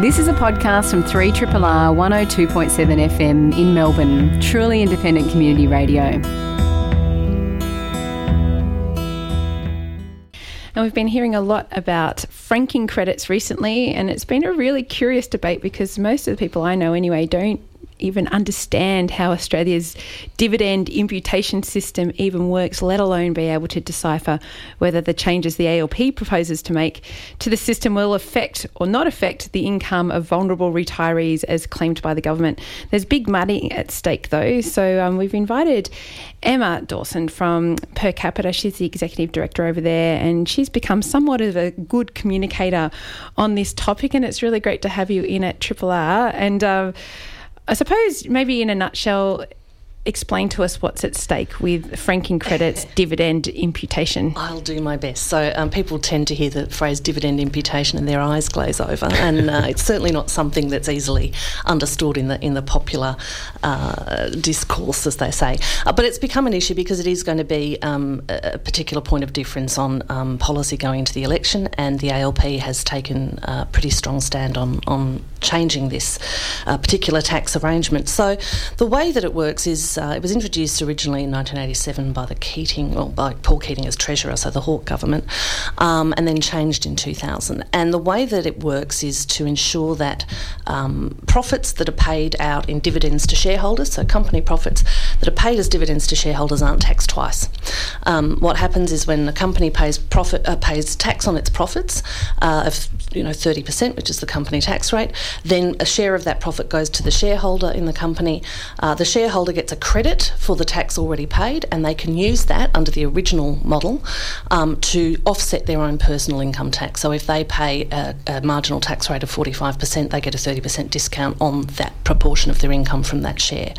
This is a podcast from 3RRR 102.7 FM in Melbourne, truly independent community radio. And we've been hearing a lot about franking credits recently, and it's been a really curious debate because most of the people I know, anyway, don't even understand how Australia's dividend imputation system even works, let alone be able to decipher whether the changes the ALP proposes to make to the system will affect or not affect the income of vulnerable retirees as claimed by the government. There's big money at stake though, so um, we've invited Emma Dawson from Per Capita. She's the executive director over there, and she's become somewhat of a good communicator on this topic, and it's really great to have you in at Triple R. And uh, I suppose maybe in a nutshell, explain to us what's at stake with franking credits, dividend imputation. I'll do my best. So, um, people tend to hear the phrase dividend imputation and their eyes glaze over, and uh, it's certainly not something that's easily understood in the in the popular uh, discourse, as they say. Uh, but it's become an issue because it is going to be um, a particular point of difference on um, policy going into the election, and the ALP has taken a pretty strong stand on on changing this uh, particular tax arrangement. So, the way that it works is uh, it was introduced originally in 1987 by the Keating, well, by Paul Keating as Treasurer, so the Hawke government, um, and then changed in 2000. And the way that it works is to ensure that um, profits that are paid out in dividends to shareholders, so company profits that are paid as dividends to shareholders, aren't taxed twice. Um, what happens is when a company pays profit uh, pays tax on its profits uh, of you know 30%, which is the company tax rate, then a share of that profit goes to the shareholder in the company. Uh, the shareholder gets a credit for the tax already paid, and they can use that under the original model um, to offset their own personal income tax. So if they pay a, a marginal tax rate of 45%, they get a 30% discount on that proportion of their income from that share.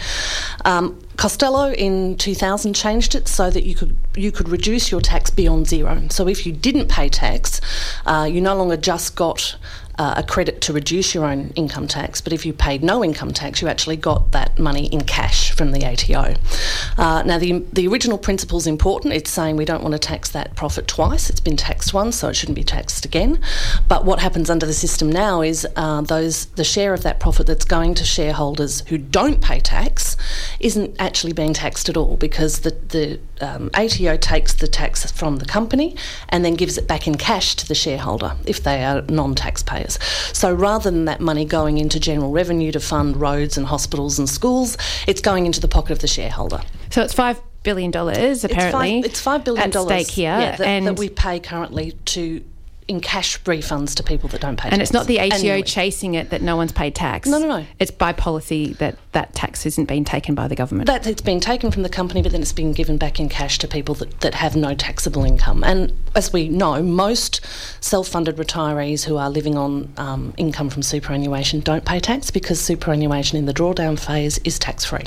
Um, Costello in 2000 changed it so that you could you could reduce your tax beyond zero. So if you didn't pay tax, uh, you no longer just got uh, a credit to reduce your own income tax, but if you paid no income tax, you actually got that money in cash from the ATO. Uh, now, the, the original principle is important. It's saying we don't want to tax that profit twice. It's been taxed once, so it shouldn't be taxed again. But what happens under the system now is uh, those the share of that profit that's going to shareholders who don't pay tax isn't actually being taxed at all because the, the um, ATO takes the tax from the company and then gives it back in cash to the shareholder if they are non taxpayers. So rather than that money going into general revenue to fund roads and hospitals and schools, it's going into the pocket of the shareholder. So it's five billion dollars apparently. It's five, it's five billion at dollars stake here, yeah, that, and that we pay currently to in cash refunds to people that don't pay tax. and tax. it's not the ATO annually. chasing it that no one's paid tax. No, no, no. It's by policy that that tax isn't being taken by the government. That it's been taken from the company, but then it's being given back in cash to people that, that have no taxable income. And as we know, most self-funded retirees who are living on um, income from superannuation don't pay tax because superannuation in the drawdown phase is tax-free.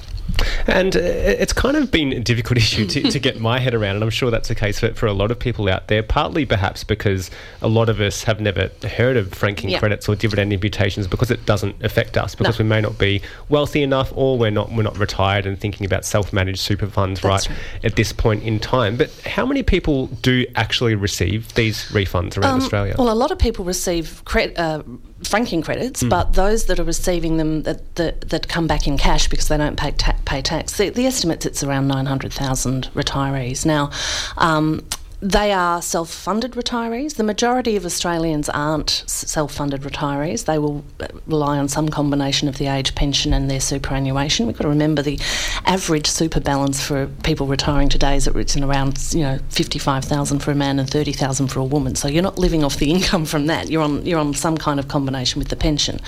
And uh, it's kind of been a difficult issue to, to get my head around, and I'm sure that's the case for, for a lot of people out there, partly perhaps because a lot of us have never heard of franking credits or dividend imputations because it doesn't affect us, because No. we may not be wealthy enough or we're not, we're not retired and thinking about self managed super funds right, right. at this point in time. But how many people do actually receive these refunds around Um, Australia? Well, a lot of people receive cre- uh, franking credits, Hmm. but those that are receiving them that, that, that come back in cash because they don't pay, ta- pay tax, the, the estimates it's around 900,000 retirees. Now, um, they are self funded retirees. The majority of Australians aren't self funded retirees. They will uh, rely on some combination of the age pension and their superannuation. We've got to remember the average super balance for people retiring today is it's in around you know fifty five thousand for a man and thirty thousand for a woman. So you're not living off the income from that. You're on you're on some kind of combination with the pension.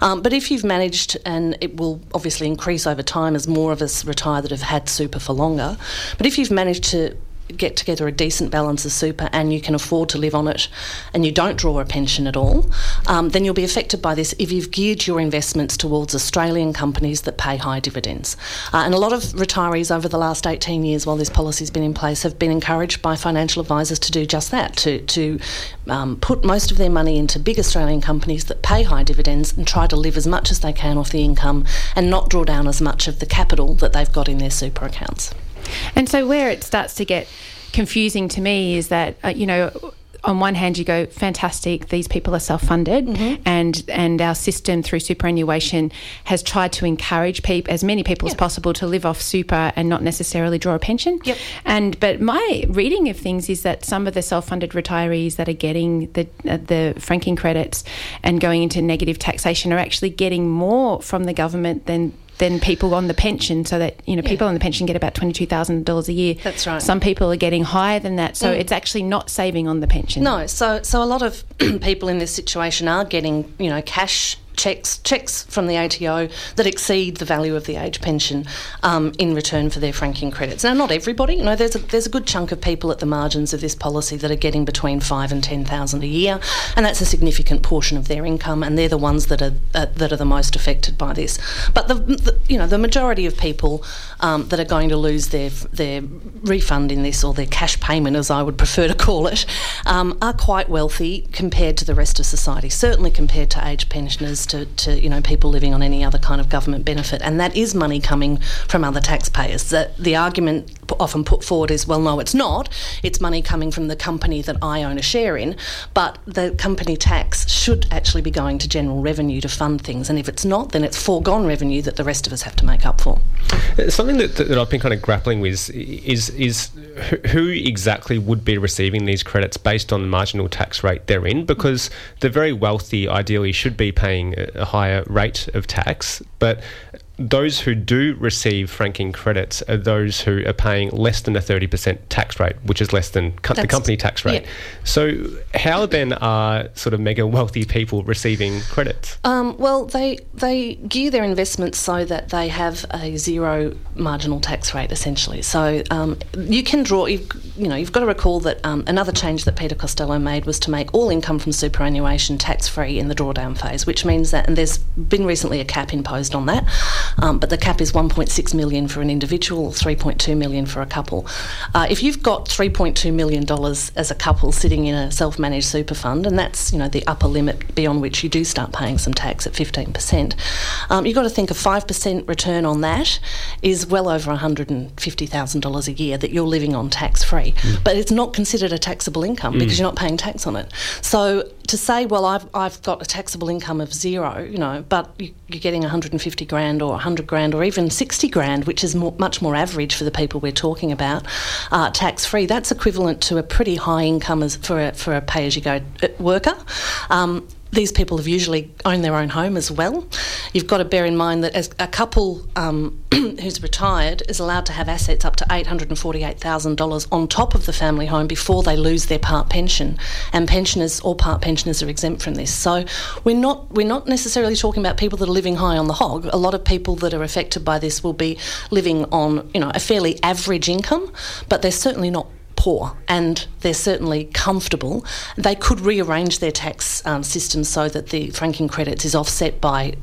Um, but if you've managed, and it will obviously increase over time as more of us retire that have had super for longer. But if you've managed to get together a decent balance of super and you can afford to live on it and you don't draw a pension at all, um, then you'll be affected by this if you've geared your investments towards Australian companies that pay high dividends. Uh, and a lot of retirees over the last 18 years while this policy's been in place have been encouraged by financial advisors to do just that, to, to um, put most of their money into big Australian companies that pay high dividends and try to live as much as they can off the income and not draw down as much of the capital that they've got in their super accounts. And so, where it starts to get confusing to me is that, uh, you know, on one hand, you go, fantastic, these people are self funded, mm-hmm. and, and our system through superannuation has tried to encourage people, as many people as possible to live off super and not necessarily draw a pension. Yep. And But my reading of things is that some of the self funded retirees that are getting the, uh, the franking credits and going into negative taxation are actually getting more from the government than than people on the pension, so that you know yeah. people on the pension get about twenty two thousand dollars a year. That's right. Some people are getting higher than that, so mm. it's actually not saving on the pension. No, so so a lot of people in this situation are getting you know cash checks checks from the ATO that exceed the value of the age pension um, in return for their franking credits. Now, not everybody. You know, there's a there's a good chunk of people at the margins of this policy that are getting between five and ten thousand a year, and that's a significant portion of their income, and they're the ones that are uh, that are the most affected by this. But the, the you know the majority of people um, that are going to lose their their refund in this or their cash payment, as I would prefer to call it, um, are quite wealthy compared to the rest of society. Certainly compared to age pensioners to, to you know people living on any other kind of government benefit, and that is money coming from other taxpayers. The, the argument often put forward is, well, no, it's not. It's money coming from the company that I own a share in, but the company tax should actually be going to general revenue to fund things, and if it's not, then it's foregone revenue that the rest of us have to make up for. Uh, something that, that I've been kind of grappling with is is who exactly would be receiving these credits based on the marginal tax rate they're in, because the very wealthy ideally should be paying a higher rate of tax, but those who do receive franking credits are those who are paying less than a 30% tax rate, which is less than co- the company tax rate. Yeah. So, how then are sort of mega wealthy people receiving credits? Um, well, they they gear their investments so that they have a zero marginal tax rate, essentially. So, um, you can draw. You've, you know, you've got to recall that um, another change that Peter Costello made was to make all income from superannuation tax free in the drawdown phase, which means that, and there's been recently a cap imposed on that. Um, but the cap is 1.6 million for an individual, 3.2 million for a couple. Uh, if you've got 3.2 million dollars as a couple sitting in a self-managed super fund, and that's you know the upper limit beyond which you do start paying some tax at 15%, um, you've got to think a 5% return on that is well over $150,000 a year that you're living on tax-free. Mm. But it's not considered a taxable income mm. because you're not paying tax on it. So to say, well, I've, I've got a taxable income of zero, you know, but you, are getting 150 grand or 100 grand or even 60 grand, which is more, much more average for the people we're talking about, uh, tax free, that's equivalent to a pretty high income as for a, for a pay as you go worker. Um, these people have usually owned their own home as well. You've got to bear in mind that as a couple um, who's retired is allowed to have assets up to $848,000 on top of the family home before they lose their part pension. And pensioners or part pensioners are exempt from this. So we're not we're not necessarily talking about people that are living high on the hog. A lot of people that are affected by this will be living on, you know, a fairly average income, but they're certainly not poor and they're certainly comfortable, they could rearrange their tax um, system so that the franking credits is offset by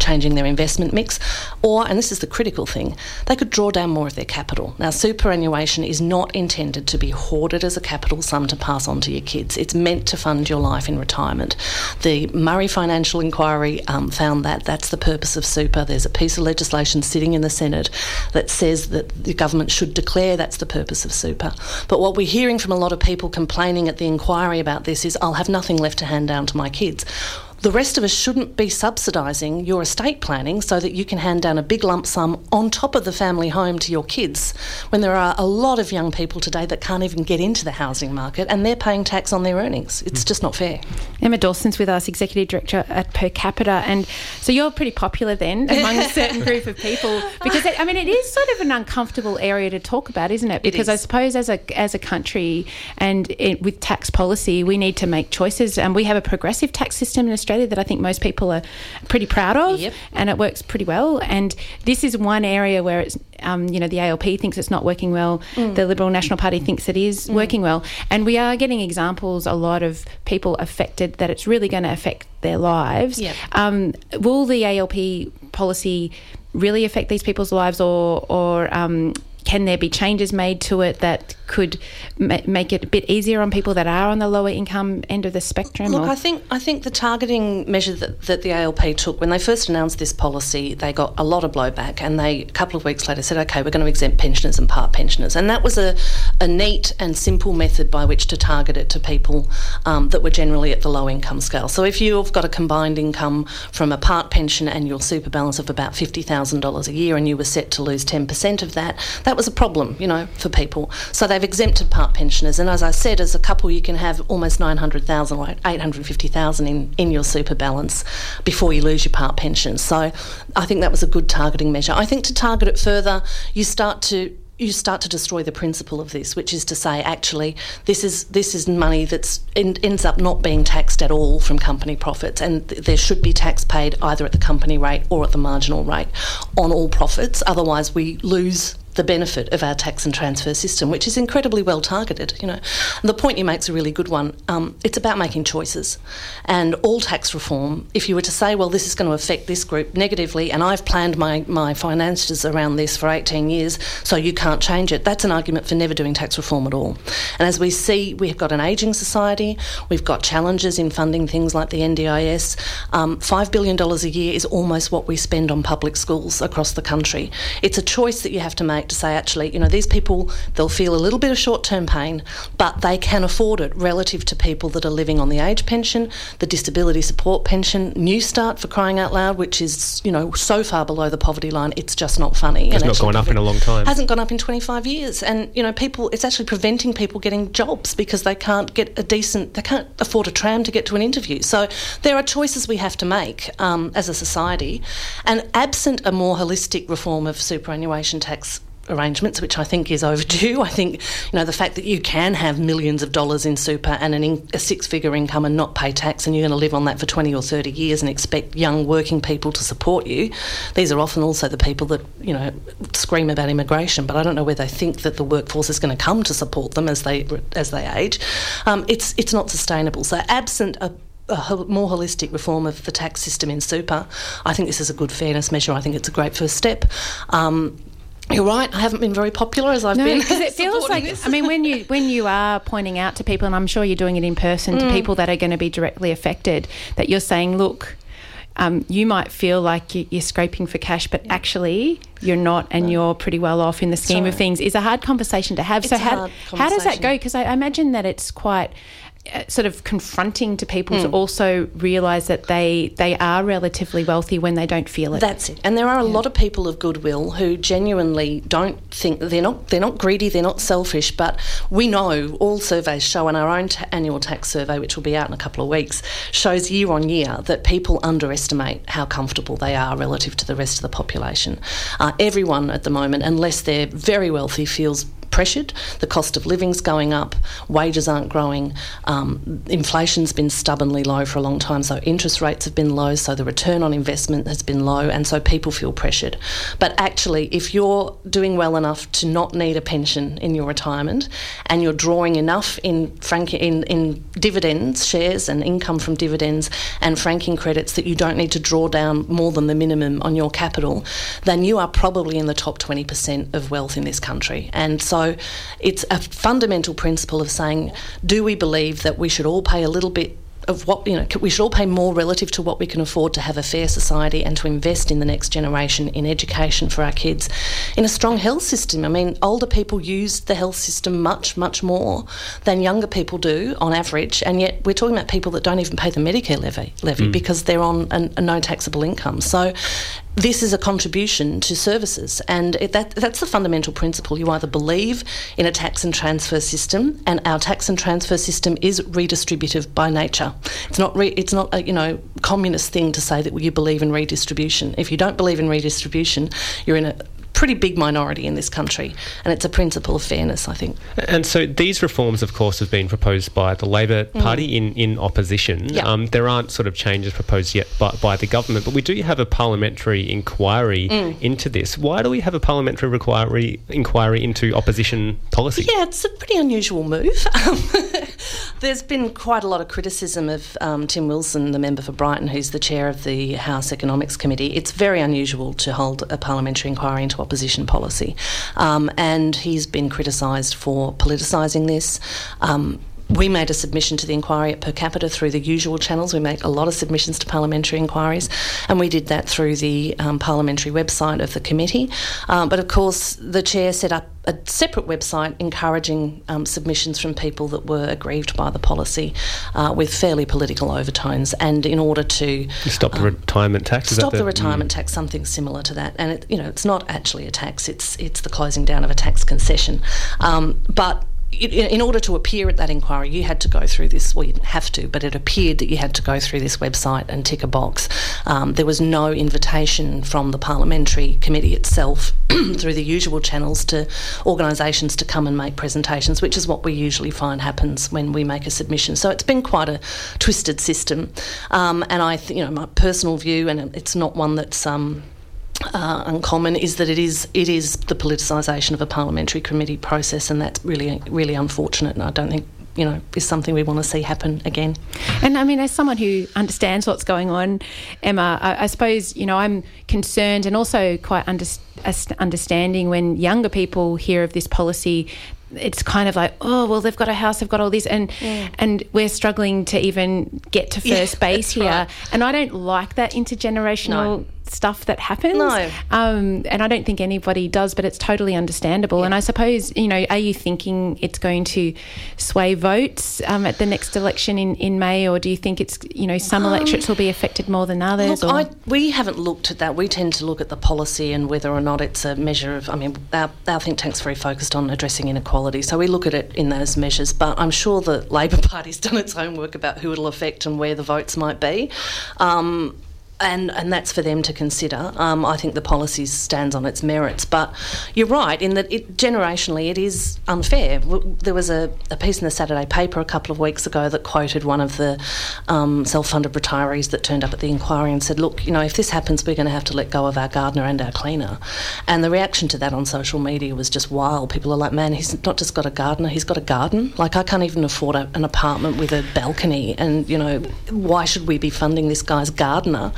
changing their investment mix. Or, and this is the critical thing, they could draw down more of their capital. Now, superannuation is not intended to be hoarded as a capital sum to pass on to your kids. It's meant to fund your life in retirement. The Murray Financial Inquiry um, found that that's the purpose of super. There's a piece of legislation sitting in the Senate that says that the government should declare that's the purpose of super. But what we're hearing from a lot of people complaining at the inquiry about this is, I'll have nothing left to hand down to my kids the rest of us shouldn't be subsidising your estate planning so that you can hand down a big lump sum on top of the family home to your kids when there are a lot of young people today that can't even get into the housing market and they're paying tax on their earnings. It's hmm. just not fair. Emma Dawson's with us, Executive Director at Per Capita. And so you're pretty popular then among a certain group of people because, it, I mean, it is sort of an uncomfortable area to talk about, isn't it? Because it I suppose as a, as a country and it, with tax policy, we need to make choices. And we have a progressive tax system in Australia Australia that I think most people are pretty proud of, yep. and it works pretty well. And this is one area where it's, um, you know, the ALP thinks it's not working well. Mm. The Liberal National Party thinks it is mm. working well, and we are getting examples. A lot of people affected that it's really going to affect their lives. Yep. Um, will the ALP policy really affect these people's lives, or or um, can there be changes made to it that could ma- make it a bit easier on people that are on the lower income end of the spectrum? Look, or? I think I think the targeting measure that, that the ALP took when they first announced this policy, they got a lot of blowback, and they a couple of weeks later said, "Okay, we're going to exempt pensioners and part pensioners," and that was a, a neat and simple method by which to target it to people um, that were generally at the low income scale. So if you've got a combined income from a part pension and your super balance of about fifty thousand dollars a year, and you were set to lose ten percent of that, that was a problem, you know, for people. So they've exempted part pensioners, and as I said, as a couple, you can have almost nine hundred thousand or eight hundred fifty thousand in in your super balance before you lose your part pension. So I think that was a good targeting measure. I think to target it further, you start to you start to destroy the principle of this, which is to say, actually, this is this is money that's ends up not being taxed at all from company profits, and th- there should be tax paid either at the company rate or at the marginal rate on all profits. Otherwise, we lose the benefit of our tax and transfer system, which is incredibly well targeted. You know, and the point you make is a really good one. Um, it's about making choices, and all tax reform. If you were to say, well, this is going to affect this group negatively, and I've planned my my finances around this for 18 years, so you can't change it. That's an argument for never doing tax reform at all. And as we see, we've got an ageing society. We've got challenges in funding things like the NDIS. Um, Five billion dollars a year is almost what we spend on public schools across the country. It's a choice that you have to make to say, actually, you know, these people, they'll feel a little bit of short term pain, but they can afford it relative to people that are living on the age pension, the disability support pension, Newstart for crying out loud, which is, you know, so far below the poverty line, it's just not funny. It's not gone up in a long time. Hasn't gone up in 25 years. And, you know, people, it's actually preventing people getting jobs because they can't get a decent, they can't afford a tram to get to an interview. So there are choices we have to make um, as a society. And absent a more holistic reform of superannuation tax arrangements, which I think is overdue. I think you know the fact that you can have millions of dollars in super and an in, a six-figure income and not pay tax, and you're going to live on that for 20 or 30 years and expect young working people to support you. These are often also the people that you know scream about immigration, but I don't know where they think that the workforce is going to come to support them as they as they age. Um, it's it's not sustainable. So absent a a more holistic reform of the tax system in super. I think this is a good fairness measure. I think it's a great first step. Um, you're right. I haven't been very popular as I've no, been. because it feels like. this. I mean, when you when you are pointing out to people, and I'm sure you're doing it in person Mm. to people that are going to be directly affected, that you're saying, look. Um, you might feel like you- you're scraping for cash, but actually you're not, and you're pretty well off in the scheme of things. Is a hard conversation to have. so It's a how how does that go? Because I I imagine that it's quite sort of confronting to people Hmm. to also realise that they they are relatively wealthy when they don't feel it. That's it. And there are a lot of people of goodwill who genuinely don't think they're not they're not greedy, they're not selfish. But we know all surveys show, and our own ta- annual tax survey, which will be out in a couple of weeks, shows year on year that people underestimate how comfortable they are relative to the rest of the population. Uh, everyone at the moment, unless they're very wealthy, feels pressured. The cost of living's going up, wages aren't growing, um, inflation's been stubbornly low for a long time, so interest rates have been low, so the return on investment has been low, and so people feel pressured. But actually, if you're doing well enough to not need a pension in your retirement, and you're drawing enough in frank in, in dividends, shares, and income from dividends and franking credits that you don't need to draw down more than the minimum on your capital, then you are probably in the top 20% of wealth in this country. And so it's a fundamental principle of saying, do we believe that we should all pay a little bit of what you know we should all pay more relative to what we can afford to have a fair society and to invest in the next generation in education for our kids? In a strong health system i mean older people use the health system much much more than younger people do on average and yet we're talking about people that don't even pay the medicare levy levy hmm. because they're on a, a no taxable income. So this is a contribution to services, and it, that, that's the fundamental principle. You either believe in a tax and transfer system, and our tax and transfer system is redistributive by nature. It's not, re, it's not a you know communist thing to say that you believe in redistribution. If you don't believe in redistribution, you're in a pretty big minority in this country, and it's a principle of fairness, I think. And so these reforms, of course, have been proposed by the Labor Party in, in opposition. Mm. Yeah. Um, there aren't sort of changes proposed yet by, by the government, but we do have a parliamentary inquiry Mm. into this. Why do we have a parliamentary inquiry, inquiry into opposition policy? Yeah, it's a pretty unusual move. Um, There's been quite a lot of criticism of um, Tim Wilson, the member for Brighton, who's the chair of the House Economics Committee. It's very unusual to hold a parliamentary inquiry into opposition policy, um, and he's been criticised for politicising this. Um, we made a submission to the inquiry at per capita through the usual channels. We make a lot of submissions to parliamentary inquiries, and we did that through the um, parliamentary website of the committee. Um, but of course, the chair set up a separate website encouraging um, submissions from people that were aggrieved by the policy uh, with fairly political overtones. And in order to stop the um, retirement tax, stop the, the, retirement mm. tax, something similar to that. And it, you know, it's not actually a tax; it's it's the closing down of a tax concession. Um, but in order to appear at that inquiry, you had to go through this. Well, you didn't have to, but it appeared that you had to go through this website and tick a box. Um, there was no invitation from the parliamentary committee itself through the usual channels to organisations to come and make presentations, which is what we usually find happens when we make a submission. So it's been quite a twisted system, um, and I, th- you know, my personal view, and it's not one that's. Um, uh, uncommon is that it is it is the politicisation of a parliamentary committee process, and that's really really unfortunate. And I don't think you know is something we want to see happen again. And I mean, as someone who understands what's going on, Emma, I, I suppose you know I'm concerned and also quite under, understanding when younger people hear of this policy it's kind of like oh well they've got a house they've got all this and yeah. and we're struggling to even get to first yeah, base here right. and I don't like that intergenerational no stuff that happens. No. Um, and I don't think anybody does, but it's totally understandable. Yeah. And I suppose, you know, are you thinking it's going to sway votes um, at the next election in, in May, or do you think it's, you know, some um, electorates will be affected more than others? Look, I, we haven't looked at that. We tend to look at the policy and whether or not it's a measure of, I mean, our, our think tank's very focused on addressing inequality, so we look at it in those measures. But I'm sure the Labor Party's done its homework about who it'll affect and where the votes might be. Um, and and that's for them to consider. Um, I think the policy stands on its merits, but you're right in that it, generationally it is unfair. There was a, a, piece in the Saturday paper a couple of weeks ago that quoted one of the um, self-funded retirees that turned up at the inquiry and said, "Look, you know, if this happens, we're going to have to let go of our gardener and our cleaner." And the reaction to that on social media was just wild. People are like, "Man, he's not just got a gardener; he's got a garden. Like I can't even afford a, an apartment with a balcony, and you know, why should we be funding this guy's gardener?"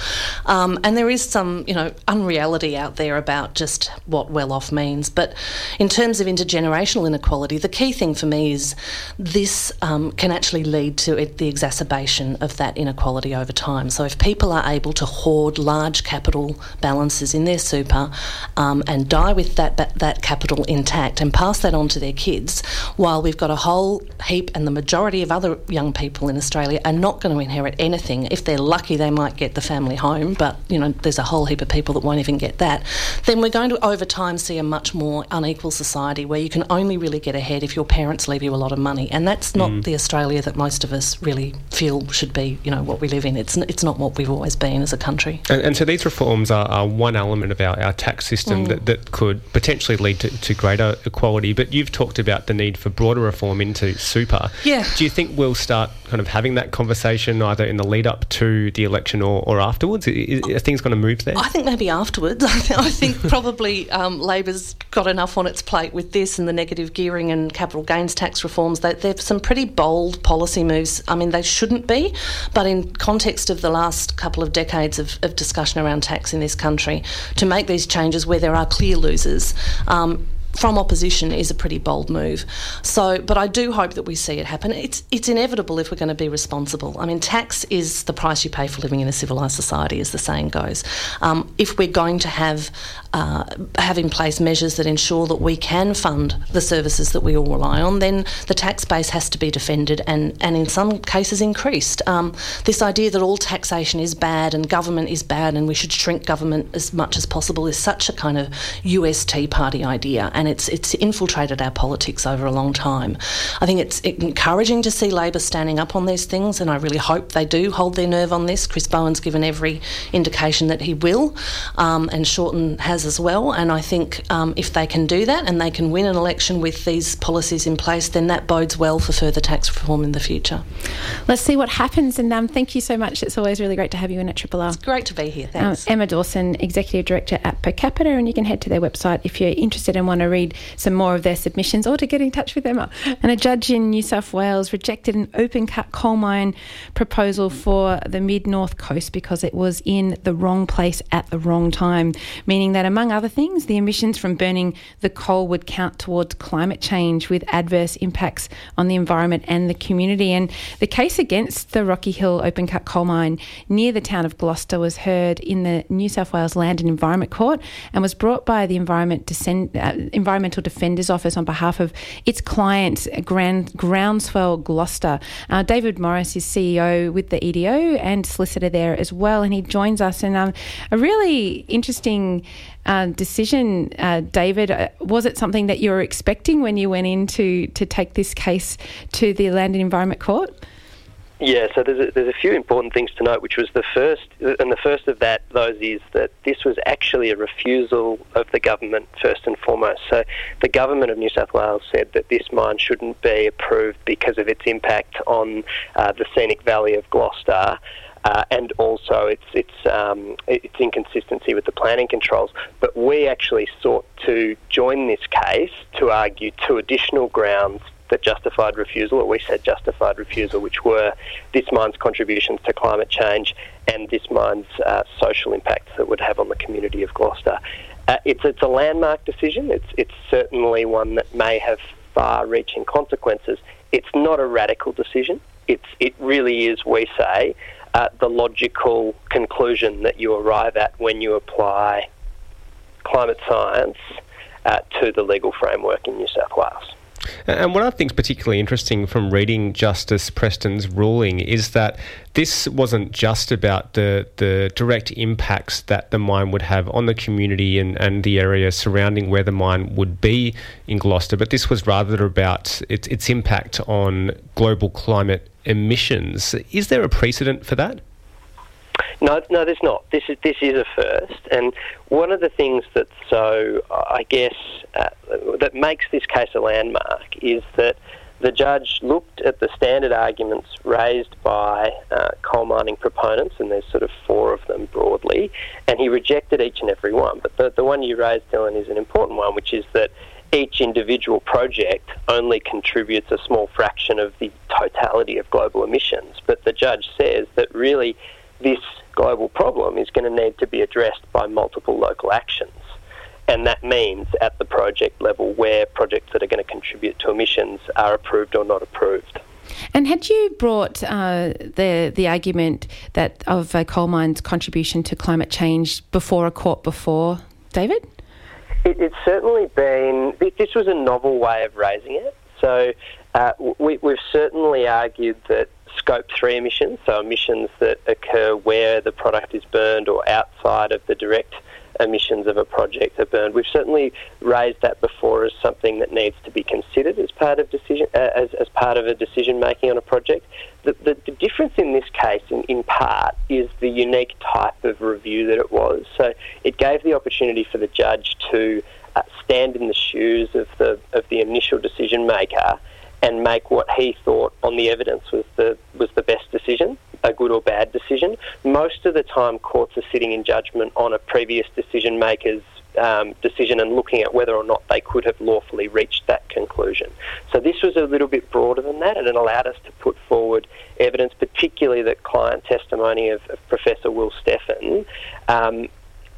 Um, and there is some, you know, unreality out there about just what well off means. But in terms of intergenerational inequality, the key thing for me is this um, can actually lead to it, the exacerbation of that inequality over time. So if people are able to hoard large capital balances in their super um, and die with that, that, that capital intact and pass that on to their kids, while we've got a whole heap and the majority of other young people in Australia are not going to inherit anything. If they're lucky, they might get the family home, but you know there's a whole heap of people that won't even get that. Then we're going to over time see a much more unequal society where you can only really get ahead if your parents leave you a lot of money, and that's not mm. the Australia that most of us really feel should be. You know what we live in. It's it's not what we've always been as a country. And, and so these reforms are, are, one element of our, our tax system mm. that, that could potentially lead to, to greater equality. But you've talked about the need for broader reform into super. Yeah. Do you think we'll start kind of having that conversation either in the lead up to the election or, or afterwards? Is, are things going to move there? I think maybe afterwards. I think probably um, Labor's got enough on its plate with this and the negative gearing and capital gains tax reforms. That there's some pretty bold policy moves. I mean, they shouldn't be, but in context of the last couple of decades of, of discussion around tax in this country, to make these changes where there are clear losers. Um, from opposition is a pretty bold move. So, but I do hope that we see it happen. It's it's inevitable if we're going to be responsible. I mean, tax is the price you pay for living in a civilised society, as the saying goes. Um, if we're going to have uh, have in place measures that ensure that we can fund the services that we all rely on, then the tax base has to be defended and and in some cases increased. Um, this idea that all taxation is bad and government is bad and we should shrink government as much as possible is such a kind of US Tea Party idea and it's it's infiltrated our politics over a long time. I think it's encouraging to see Labor standing up on these things, and I really hope they do hold their nerve on this. Chris Bowen's given every indication that he will, um, and Shorten has as well. And I think um, if they can do that and they can win an election with these policies in place, then that bodes well for further tax reform in the future. Let's see what happens. And um, thank you so much. It's always really great to have you in at Triple R. It's great to be here. Thanks. Um, Emma Dawson, Executive Director at Per Capita, and you can head to their website if you're interested and want to read some more of their submissions or to get in touch with Emma. And a judge in New South Wales rejected an open cut coal mine proposal for the mid north coast because it was in the wrong place at the wrong time, meaning that, among other things, the emissions from burning the coal would count towards climate change with adverse impacts on the environment and the community. And the case against the Rocky Hill open cut coal mine near the town of Gloucester was heard in the New South Wales Land and Environment Court and was brought by the Environment Descend- uh, Environmental Defenders Office on behalf of its client, Grand- Groundswell Gloucester. Uh, David Morris is CEO with the EDO and solicitor there as well, and he joins us. And um, a really interesting uh, decision, uh, David. Uh, was it something that you were expecting when you went in to, to take this case to the Land and Environment Court? Yeah, so there's a, there's a few important things to note, which was the first, and the first of that those is that this was actually a refusal of the government first and foremost. So the government of New South Wales said that this mine shouldn't be approved because of its impact on uh, the scenic valley of Gloucester. Uh, and also its its um, its inconsistency with the planning controls. But we actually sought to join this case to argue two additional grounds that justified refusal, or we said justified refusal, which were this mine's contributions to climate change and this mine's uh, social impacts that would have on the community of Gloucester. Uh, it's, it's a landmark decision. It's, it's certainly one that may have far-reaching consequences. It's not a radical decision. It's, it really is, we say, uh, the logical conclusion that you arrive at when you apply climate science uh, to the legal framework in New South Wales. And what I think is particularly interesting from reading Justice Preston's ruling is that this wasn't just about the, the direct impacts that the mine would have on the community and, and the area surrounding where the mine would be in Gloucester, but this was rather about its, its impact on global climate emissions. Is there a precedent for that? No, no, there's not. This is this is a first, and one of the things that's so, I guess, uh, that makes this case a landmark is that the judge looked at the standard arguments raised by uh, coal mining proponents, and there's sort of four of them broadly, and he rejected each and every one. But the, the one you raised, Dylan, is an important one, which is that each individual project only contributes a small fraction of the totality of global emissions. But the judge says that really this global problem is going to need to be addressed by multiple local actions. And that means at the project level where projects that are going to contribute to emissions are approved or not approved. And had you brought uh, the the argument that of a coal mine's contribution to climate change before a court before, David? It, it's certainly been. This was a novel way of raising it. So uh, we, we've certainly argued that scope 3 emissions, so emissions that occur where the product is burned or outside of the direct emissions of a project are burned. We've certainly raised that before as something that needs to be considered as part of decision uh, as, as part of a decision making on a project. The, the, the difference in this case, in, in part, is the unique type of review that it was. So it gave the opportunity for the judge to uh, stand in the shoes of the of the initial decision maker and make what he thought on the evidence was the was the best decision, a good or bad decision. Most of the time, courts are sitting in judgment on a previous decision maker's um, decision and looking at whether or not they could have lawfully reached that conclusion. So this was a little bit broader than that, and it allowed us to put forward evidence, particularly the client testimony of, of Professor Will Steffen. Um,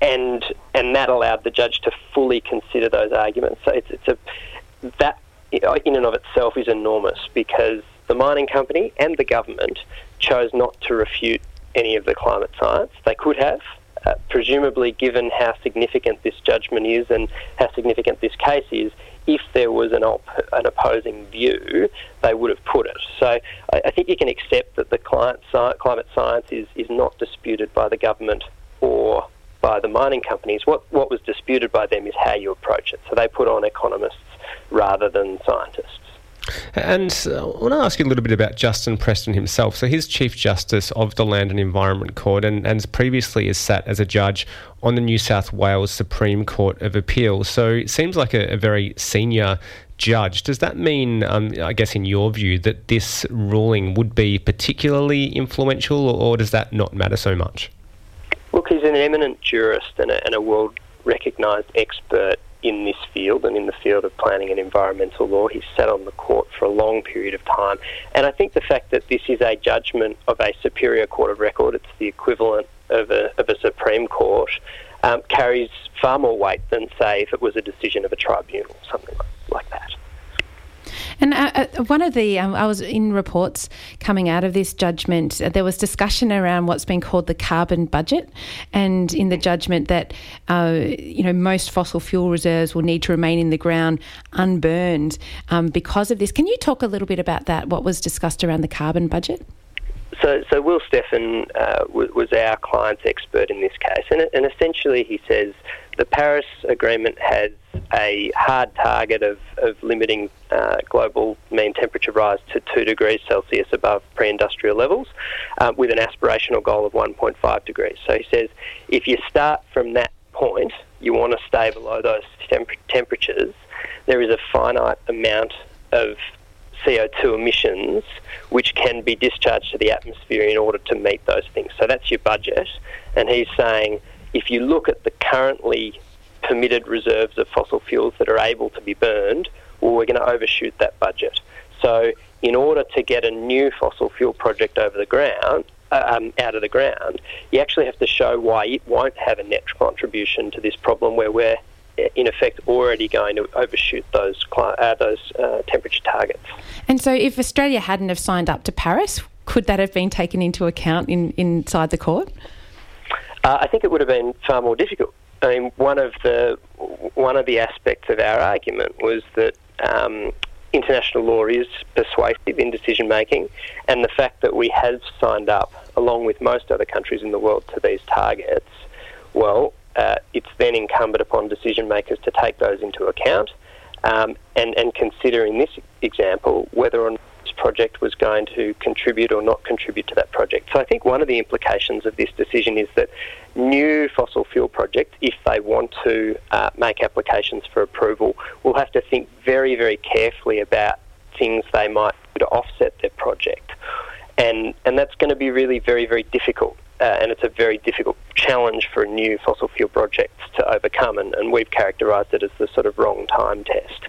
and and that allowed the judge to fully consider those arguments. So it's, it's a that in and of itself is enormous because the mining company and the government chose not to refute any of the climate science. They could have, uh, presumably, given how significant this judgment is and how significant this case is. If there was an, op- an opposing view, they would have put it. So I, I think you can accept that the climate, sci- climate science is, is not disputed by the government or by the mining companies. What, what was disputed by them is how you approach it. So they put on economists rather than scientists. And uh, I want to ask you a little bit about Justice Preston himself. So he's Chief Justice of the Land and Environment Court and, and previously has sat as a judge on the New South Wales Supreme Court of Appeal. So it seems like a, a very senior judge. Does that mean, um, I guess, in your view, that this ruling would be particularly influential or, or does that not matter so much? Look, he's an eminent jurist and a, and a world recognised expert in this field and in the field of planning and environmental law. He's sat on the court for a long period of time. And I think the fact that this is a judgment of a superior court of record, it's the equivalent of a, of a Supreme Court, um, carries far more weight than, say, if it was a decision of a tribunal, or something like, like that. And uh, uh, one of the, um, I was in reports coming out of this judgment, uh, there was discussion around what's been called the carbon budget, and in the judgment that, uh, you know, most fossil fuel reserves will need to remain in the ground unburned um, because of this. Can you talk a little bit about that? What was discussed around the carbon budget? So, so Will Steffen uh, was our client's expert in this case, and, and essentially he says the Paris Agreement has a hard target of, of limiting uh, global mean temperature rise to 2 degrees Celsius above pre industrial levels uh, with an aspirational goal of 1.5 degrees. So he says if you start from that point, you want to stay below those temp- temperatures, there is a finite amount of CO2 emissions which can be discharged to the atmosphere in order to meet those things. So that's your budget. And he's saying if you look at the currently permitted reserves of fossil fuels that are able to be burned, well, we're going to overshoot that budget. So, in order to get a new fossil fuel project over the ground, uh, um, out of the ground, you actually have to show why it won't have a net contribution to this problem where we're uh, in effect already going to overshoot those uh, those uh, temperature targets. And so, if Australia hadn't have signed up to Paris, could that have been taken into account in, inside the court? Uh, I think it would have been far more difficult. I mean, one of the one of the aspects of our argument was that um, international law is persuasive in decision making, and the fact that we have signed up, along with most other countries in the world, to these targets, well, uh, it's then incumbent upon decision makers to take those into account um, and, and consider, in this example, whether or not project was going to contribute or not contribute to that project. So I think one of the implications of this decision is that new fossil fuel projects, if they want to uh, make applications for approval, will have to think very, very carefully about things they might do to offset their project. And, and that's going to be really very, very difficult. Uh, and it's a very difficult challenge for new fossil fuel projects to overcome, and, and we've characterised it as the sort of wrong time test.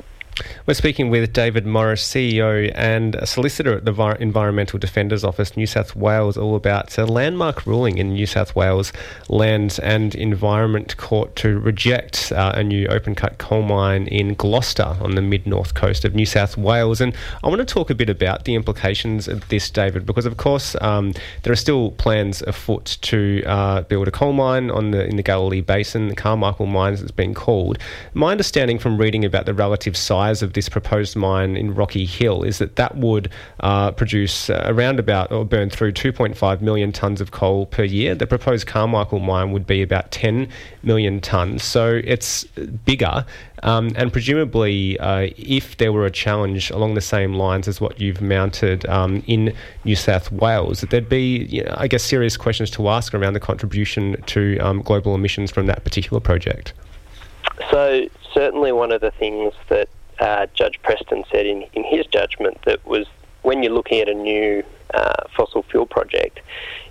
We're speaking with David Morris, CEO and solicitor at the Environmental Defenders Office, New South Wales, all about a landmark ruling in New South Wales Land and Environment Court to reject uh, a new open cut coal mine in Gloucester on the mid north coast of New South Wales. And I want to talk a bit about the implications of this, David, because of course um, there are still plans afoot to uh, build a coal mine on the in the Galilee Basin, the Carmichael mines, it's been called. My understanding from reading about the relative size of this proposed mine in Rocky Hill is that that would uh, produce around about or burn through 2.5 million tonnes of coal per year. The proposed Carmichael mine would be about 10 million tonnes, so it's bigger. Um, and presumably, uh, if there were a challenge along the same lines as what you've mounted um, in New South Wales, that there'd be, you know, I guess, serious questions to ask around the contribution to um, global emissions from that particular project. So, certainly, one of the things that uh, Judge Preston said in, in his judgment that was when you're looking at a new uh, fossil fuel project,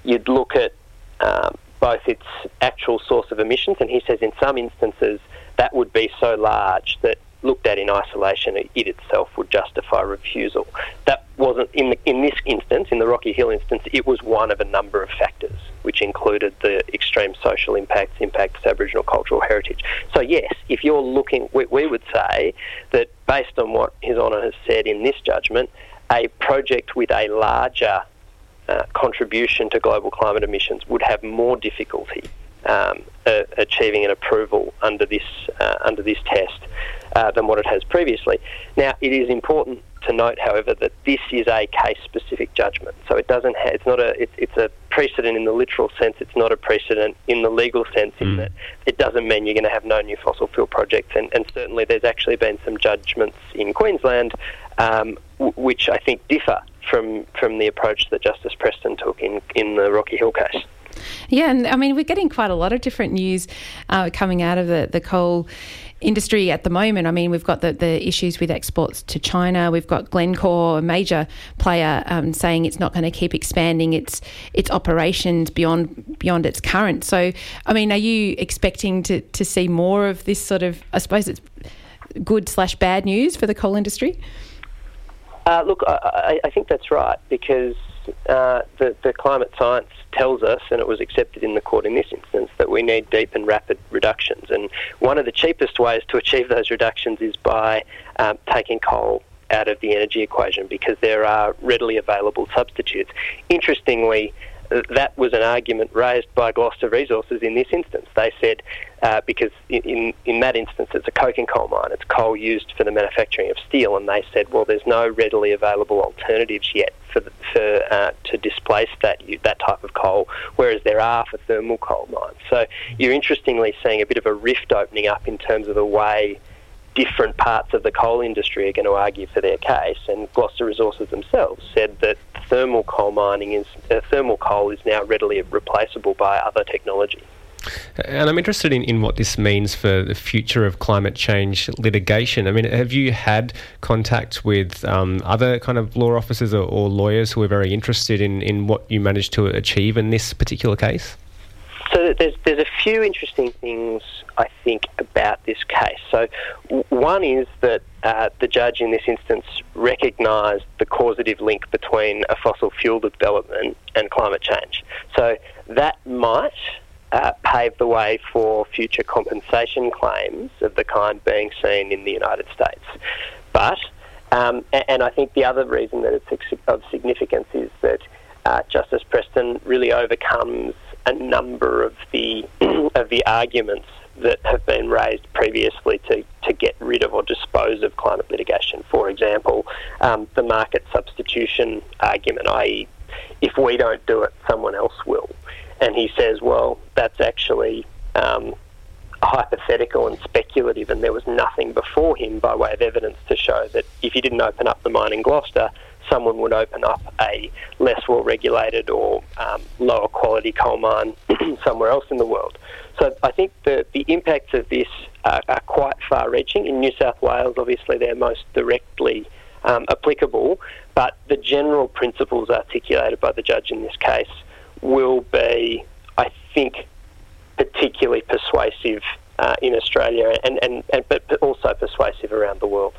you'd look at um, both its actual source of emissions, and he says in some instances that would be so large that looked at in isolation, it itself would justify refusal. That wasn't in the, in this instance, in the Rocky Hill instance, it was one of a number of factors, which included the extreme social impacts, impacts Aboriginal cultural heritage. So yes, if you're looking, we, we would say that based on what His Honour has said in this judgment, a project with a larger uh, contribution to global climate emissions would have more difficulty um, uh, achieving an approval under this uh, under this test uh, than what it has previously. Now, it is important to note, however, that this is a case-specific judgment. So it doesn't. Ha- it's not a. It, it's a precedent in the literal sense. It's not a precedent in the legal sense. In mm. that it doesn't mean you're going to have no new fossil fuel projects. And, and certainly, there's actually been some judgments in Queensland, um, w- which I think differ from from the approach that Justice Preston took in in the Rocky Hill case. Yeah, and I mean, we're getting quite a lot of different news uh, coming out of the, the coal industry at the moment. I mean, we've got the, the issues with exports to China. We've got Glencore, a major player, um, saying it's not going to keep expanding its its operations beyond beyond its current. So, I mean, are you expecting to, to see more of this sort of? I suppose it's good slash bad news for the coal industry. Uh, look, I, I, think that's right because uh, the, the climate science tells us, and it was accepted in the court in this instance, that we need deep and rapid reductions. And one of the cheapest ways to achieve those reductions is by um, taking coal out of the energy equation because there are readily available substitutes. Interestingly, that was an argument raised by Gloucester Resources in this instance. They said, uh, because in, in that instance it's a coking coal mine, it's coal used for the manufacturing of steel, and they said, well, there's no readily available alternatives yet for, the, for uh, to displace that that type of coal, whereas there are for thermal coal mines. So you're interestingly seeing a bit of a rift opening up in terms of the way different parts of the coal industry are going to argue for their case. And Gloucester Resources themselves said that thermal coal mining is uh, thermal coal is now readily replaceable by other technology. And I'm interested in, in what this means for the future of climate change litigation. I mean, have you had contact with um, other kind of law officers or, or lawyers who are very interested in, in what you managed to achieve in this particular case? So there's there's a few interesting things I think about this case. So one is that uh, the judge in this instance recognised the causative link between a fossil fuel development and climate change. So that might uh, pave the way for future compensation claims of the kind being seen in the United States. But um, and I think the other reason that it's of significance is that uh, Justice Preston really overcomes a number of the of the arguments that have been raised previously to, to get rid of or dispose of climate litigation. For example, um, the market substitution argument, i.e., if we don't do it, someone else will. And he says, well, that's actually um, hypothetical and speculative, and there was nothing before him by way of evidence to show that if he didn't open up the mine in Gloucester, someone would open up a less well regulated or um, lower quality coal mine somewhere else in the world. So I think the, the impacts of this are, are quite far reaching. In New South Wales, obviously, they're most directly um, applicable, but the general principles articulated by the judge in this case will be, I think, particularly persuasive uh, in Australia and, and, and but also persuasive around the world.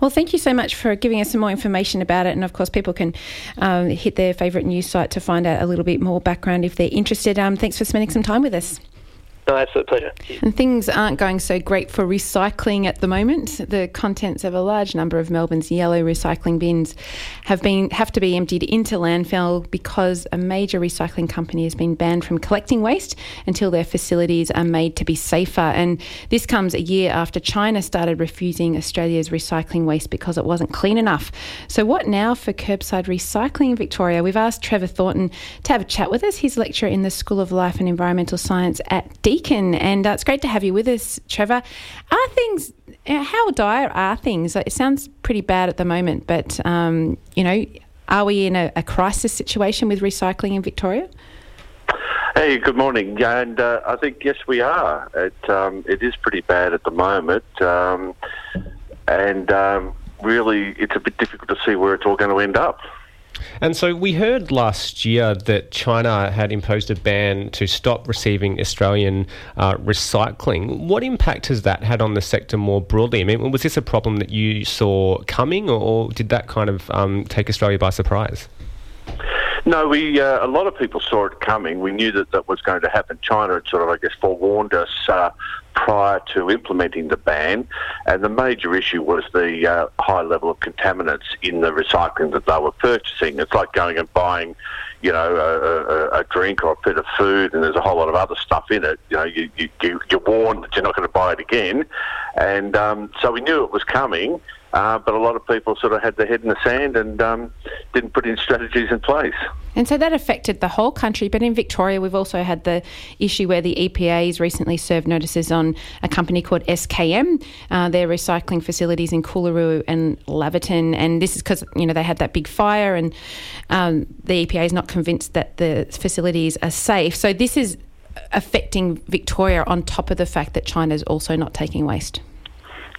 Well, thank you so much for giving us some more information about it. And of course, people can um, hit their favourite news site to find out a little bit more background if they're interested. Um, thanks for spending some time with us. No, absolute pleasure. And things aren't going so great for recycling at the moment. The contents of a large number of Melbourne's yellow recycling bins have been have to be emptied into landfill because a major recycling company has been banned from collecting waste until their facilities are made to be safer. And this comes a year after China started refusing Australia's recycling waste because it wasn't clean enough. So what now for curbside recycling in Victoria? We've asked Trevor Thornton to have a chat with us. He's lecturer in the School of Life and Environmental Science at D Deakin, and uh, it's great to have you with us, Trevor. Are things, uh, how dire are things? It sounds pretty bad at the moment, but, um, you know, are we in a, a, crisis situation with recycling in Victoria? Hey, good morning. And uh, I think, yes, we are. It, um, it is pretty bad at the moment. Um, and um, really, it's a bit difficult to see where it's all going to end up. And so we heard last year that China had imposed a ban to stop receiving Australian uh, recycling. What impact has that had on the sector more broadly? I mean, was this a problem that you saw coming, or did that kind of um, take Australia by surprise? No, we uh, a lot of people saw it coming. We knew that that was going to happen. China had sort of, I guess, forewarned us uh, prior to implementing the ban, and the major issue was the uh, high level of contaminants in the recycling that they were purchasing. It's like going and buying, you know, a, a, a drink or a bit of food, and there's a whole lot of other stuff in it. You know, you, you, you're warned that you're not going to buy it again, and um, so we knew it was coming. Uh, but a lot of people sort of had their head in the sand and um, didn't put in strategies in place. And so that affected the whole country. But in Victoria, we've also had the issue where the EPA has recently served notices on a company called SKM, uh, their recycling facilities in Coolaroo and Laverton. And this is because, you know, they had that big fire and um, the EPA is not convinced that the facilities are safe. So this is affecting Victoria on top of the fact that China is also not taking waste.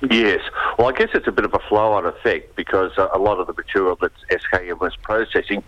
Yes. Well, I guess it's a bit of a flow-on effect because a lot of the material that SKM was processing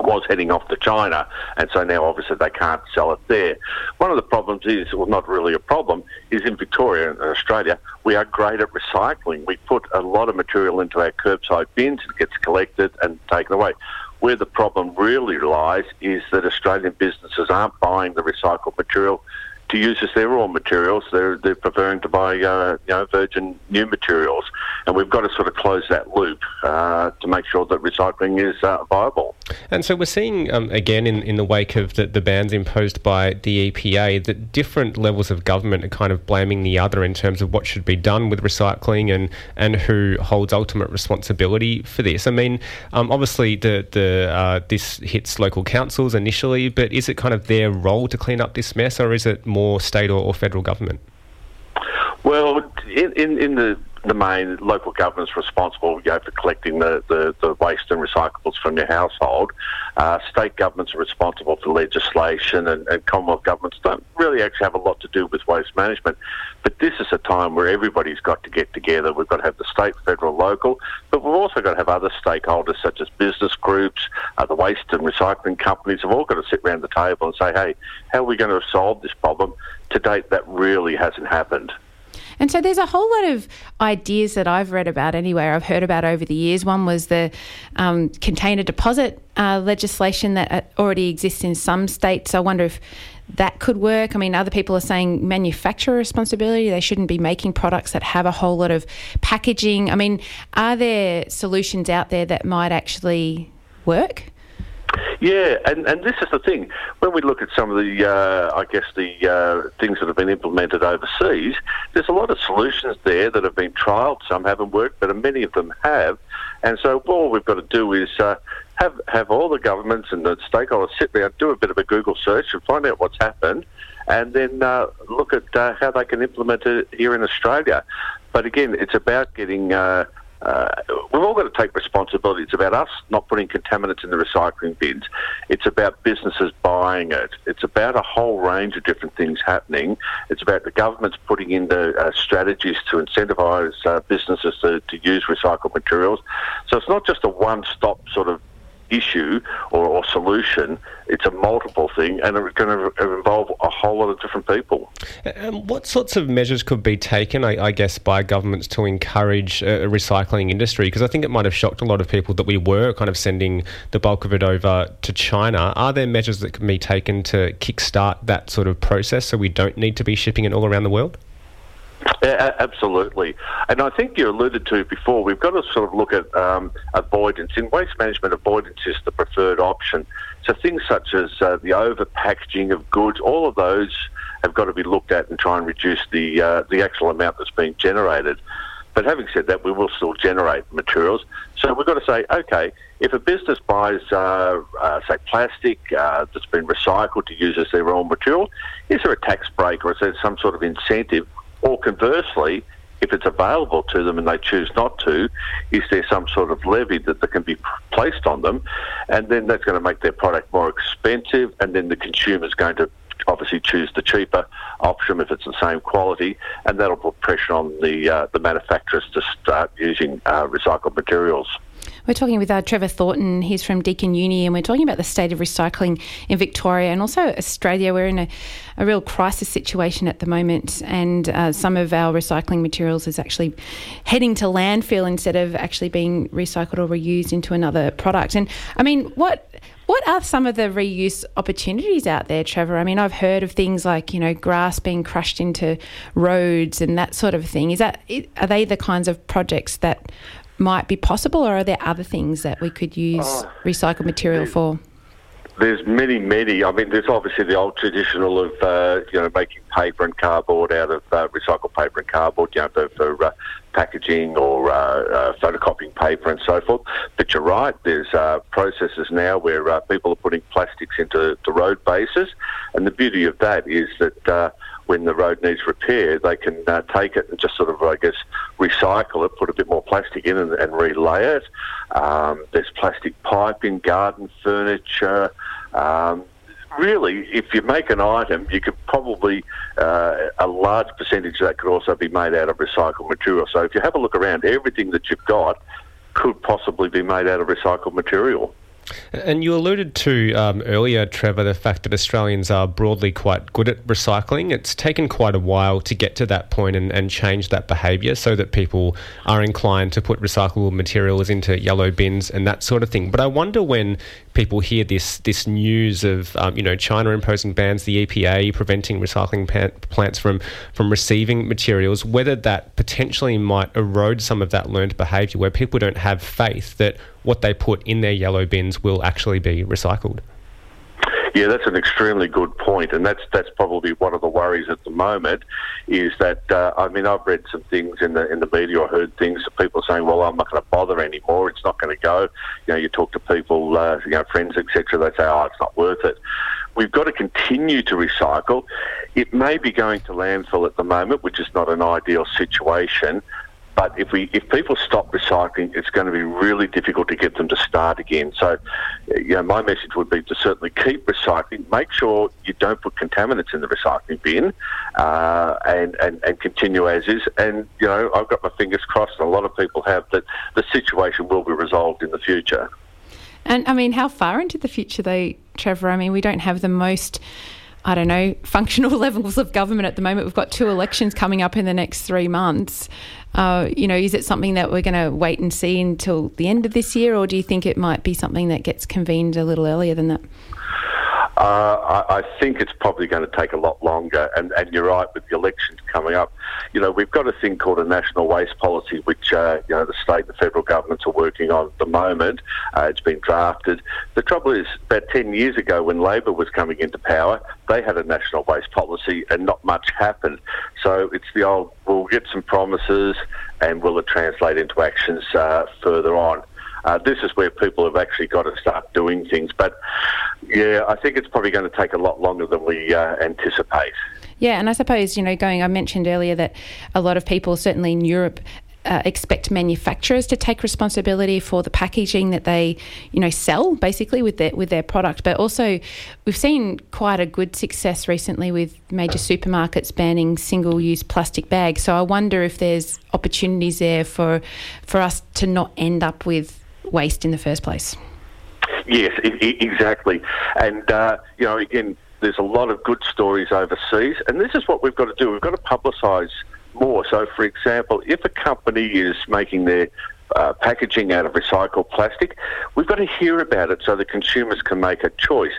was heading off to China, and so now obviously they can't sell it there. One of the problems is, well, not really a problem, is in Victoria and Australia, we are great at recycling. We put a lot of material into our curbside bins, it gets collected and taken away. Where the problem really lies is that Australian businesses aren't buying the recycled material to use as their raw materials. They're, they're preferring to buy uh, you know virgin new materials, and we've got to sort of close that loop uh, to make sure that recycling is uh, viable. And so we're seeing um, again in, in the wake of the, the bans imposed by the EPA that different levels of government are kind of blaming the other in terms of what should be done with recycling and and who holds ultimate responsibility for this. I mean, um, obviously the the uh, this hits local councils initially, but is it kind of their role to clean up this mess, or is it more more state or, or federal government? Well, in, in, in the the main local government's responsible you know, for collecting the, the, the, waste and recyclables from your household. Uh, state governments are responsible for legislation, and, and, Commonwealth governments don't really actually have a lot to do with waste management. But this is a time where everybody's got to get together. We've got to have the state, federal, local, but we've also got to have other stakeholders such as business groups, uh, the waste and recycling companies have all got to sit around the table and say, hey, how are we going to solve this problem? To date, that really hasn't happened. And so there's a whole lot of ideas that I've read about anyway, I've heard about over the years. One was the um, container deposit uh, legislation that uh, already exists in some states. I wonder if that could work. I mean, other people are saying manufacturer responsibility. They shouldn't be making products that have a whole lot of packaging. I mean, are there solutions out there that might actually work? Yeah, and, and this is the thing. When we look at some of the, uh, I guess, the uh, things that have been implemented overseas, there's a lot of solutions there that have been trialled. Some haven't worked, but many of them have. And so all we've got to do is uh, have, have all the governments and the stakeholders sit there, do a bit of a Google search and find out what's happened, and then uh, look at uh, how they can implement it here in Australia. But again, it's about getting uh, we've all got to take responsibility. It's about us not putting contaminants in the recycling bins. It's about businesses buying it. It's about a whole range of different things happening. It's about the governments putting in the uh, strategies to incentivise uh, businesses to, to use recycled materials. So it's not just a one-stop sort of issue or, or, solution. It's a multiple thing, and it's going to involve a whole lot of different people. And what sorts of measures could be taken, I, I guess, by governments to encourage a, a recycling industry? Because I think it might have shocked a lot of people that we were kind of sending the bulk of it over to China. Are there measures that can be taken to kickstart that sort of process so we don't need to be shipping it all around the world? Yeah, absolutely. And I think you alluded to before, we've got to sort of look at um, avoidance. In waste management, avoidance is the preferred option. So things such as uh, the over packaging of goods, all of those have got to be looked at and try and reduce the, uh, the actual amount that's being generated. But having said that, we will still generate materials. So we've got to say, okay, if a business buys, uh, uh, say, plastic uh, that's been recycled to use as their raw material, is there a tax break or is there some sort of incentive or conversely, if it's available to them and they choose not to, is there some sort of levy that, that can be placed on them? And then that's going to make their product more expensive, and then the consumer is going to obviously choose the cheaper option if it's the same quality, and that'll put pressure on the uh, the manufacturers to start using uh, recycled materials. We're talking with uh, Trevor Thornton. He's from Deakin Uni, and we're talking about the state of recycling in Victoria and also Australia. We're in a, a real crisis situation at the moment, and uh, some of our recycling materials is actually heading to landfill instead of actually being recycled or reused into another product. And I mean, what what are some of the reuse opportunities out there, Trevor? I mean, I've heard of things like you know grass being crushed into roads and that sort of thing. Is that are they the kinds of projects that might be possible, or are there other things that we could use oh, recycled material for? there's many, many. I mean, there's obviously the old traditional of uh, you know making paper and cardboard out of uh, recycled paper and cardboard, you know, for, for uh, packaging or uh, uh, photocopying paper and so forth. But you're right. There's uh, processes now where people are putting plastics into the road bases, and the beauty of that is that when the road needs repair, they can uh, take it and just sort of, I guess, recycle it, put a bit more plastic in and, and relay it. Um, there's plastic piping, garden furniture. Um, really, if you make an item, you could probably, uh, a large percentage of that could also be made out of recycled material. So if you have a look around, everything that you've got could possibly be made out of recycled material. And you alluded to um, earlier, Trevor, the fact that Australians are broadly quite good at recycling. It's taken quite a while to get to that point and, and change that behaviour so that people are inclined to put recyclable materials into yellow bins and that sort of thing. But I wonder when people hear this this news of um, you know China imposing bans, the EPA preventing recycling plants from from receiving materials, whether that potentially might erode some of that learned behaviour, where people don't have faith that what they put in their yellow bins will actually be recycled. Yeah, that's an extremely good point, and that's that's probably one of the worries at the moment. Is that uh, I mean I've read some things in the in the media, or heard things of people saying, "Well, I'm not going to bother anymore. It's not going to go." You know, you talk to people, uh, you know, friends, etc. They say, "Oh, it's not worth it." We've got to continue to recycle. It may be going to landfill at the moment, which is not an ideal situation. But if we if people stop recycling, it's going to be really difficult to get them to start again. So, you know, my message would be to certainly keep recycling. Make sure you don't put contaminants in the recycling bin, uh, and, and and continue as is. And you know, I've got my fingers crossed, and a lot of people have that the situation will be resolved in the future. And I mean, how far into the future, though, Trevor? I mean, we don't have the most I don't know, functional levels of government at the moment. We've got two elections coming up in the next three months. Uh, you know, is it something that we're going to wait and see until the end of this year, or do you think it might be something that gets convened a little earlier than that? Uh, I, I, think it's probably going to take a lot longer, and, and, you're right with the elections coming up. You know, we've got a thing called a national waste policy, which uh, you know the state and the federal governments are working on at the moment. Uh, it's been drafted. The trouble is, about ten years ago, when Labor was coming into power, they had a national waste policy, and not much happened. So it's the old: we'll get some promises, and will it translate into actions uh, further on? Uh, this is where people have actually got to start doing things. But yeah, I think it's probably going to take a lot longer than we uh, anticipate. Yeah, and I suppose, you know, going, I mentioned earlier that a lot of people, certainly in Europe, uh, expect manufacturers to take responsibility for the packaging that they, you know, sell basically with their with their product. But also, we've seen quite a good success recently with major supermarkets banning single-use plastic bags. So I wonder if there's opportunities there for for us to not end up with waste in the first place. Yes, exactly. And, uh, you know, again, there's a lot of good stories overseas, and this is what we've got to do. We've got to publicise more. So, for example, if a company is making their uh, packaging out of recycled plastic, we've got to hear about it so the consumers can make a choice.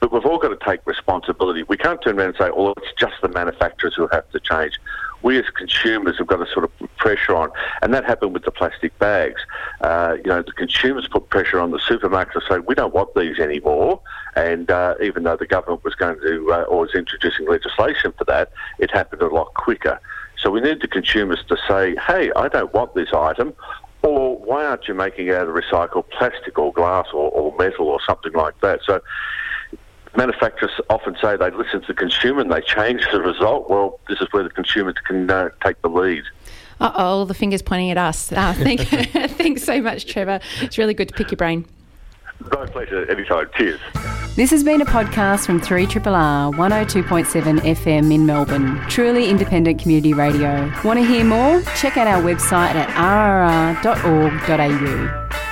But we've all got to take responsibility. We can't turn around and say, oh, it's just the manufacturers who have to change we as consumers have got to sort of pressure on, and that happened with the plastic bags. Uh, you know, the consumers put pressure on the supermarkets to say we don't want these anymore, and uh, even though the government was going to uh, or was introducing legislation for that, it happened a lot quicker. So we need the consumers to say, hey, I don't want this item. Or why aren't you making it out of recycled plastic or glass or, or metal or something like that? So manufacturers often say they listen to the consumer and they change the result. Well, this is where the consumers can uh, take the lead. Uh oh, the finger's pointing at us. Uh, thank, thanks so much, Trevor. It's really good to pick your brain. My pleasure, anytime. Cheers. This has been a podcast from 3RRR 102.7 FM in Melbourne. Truly independent community radio. Want to hear more? Check out our website at rrr.org.au.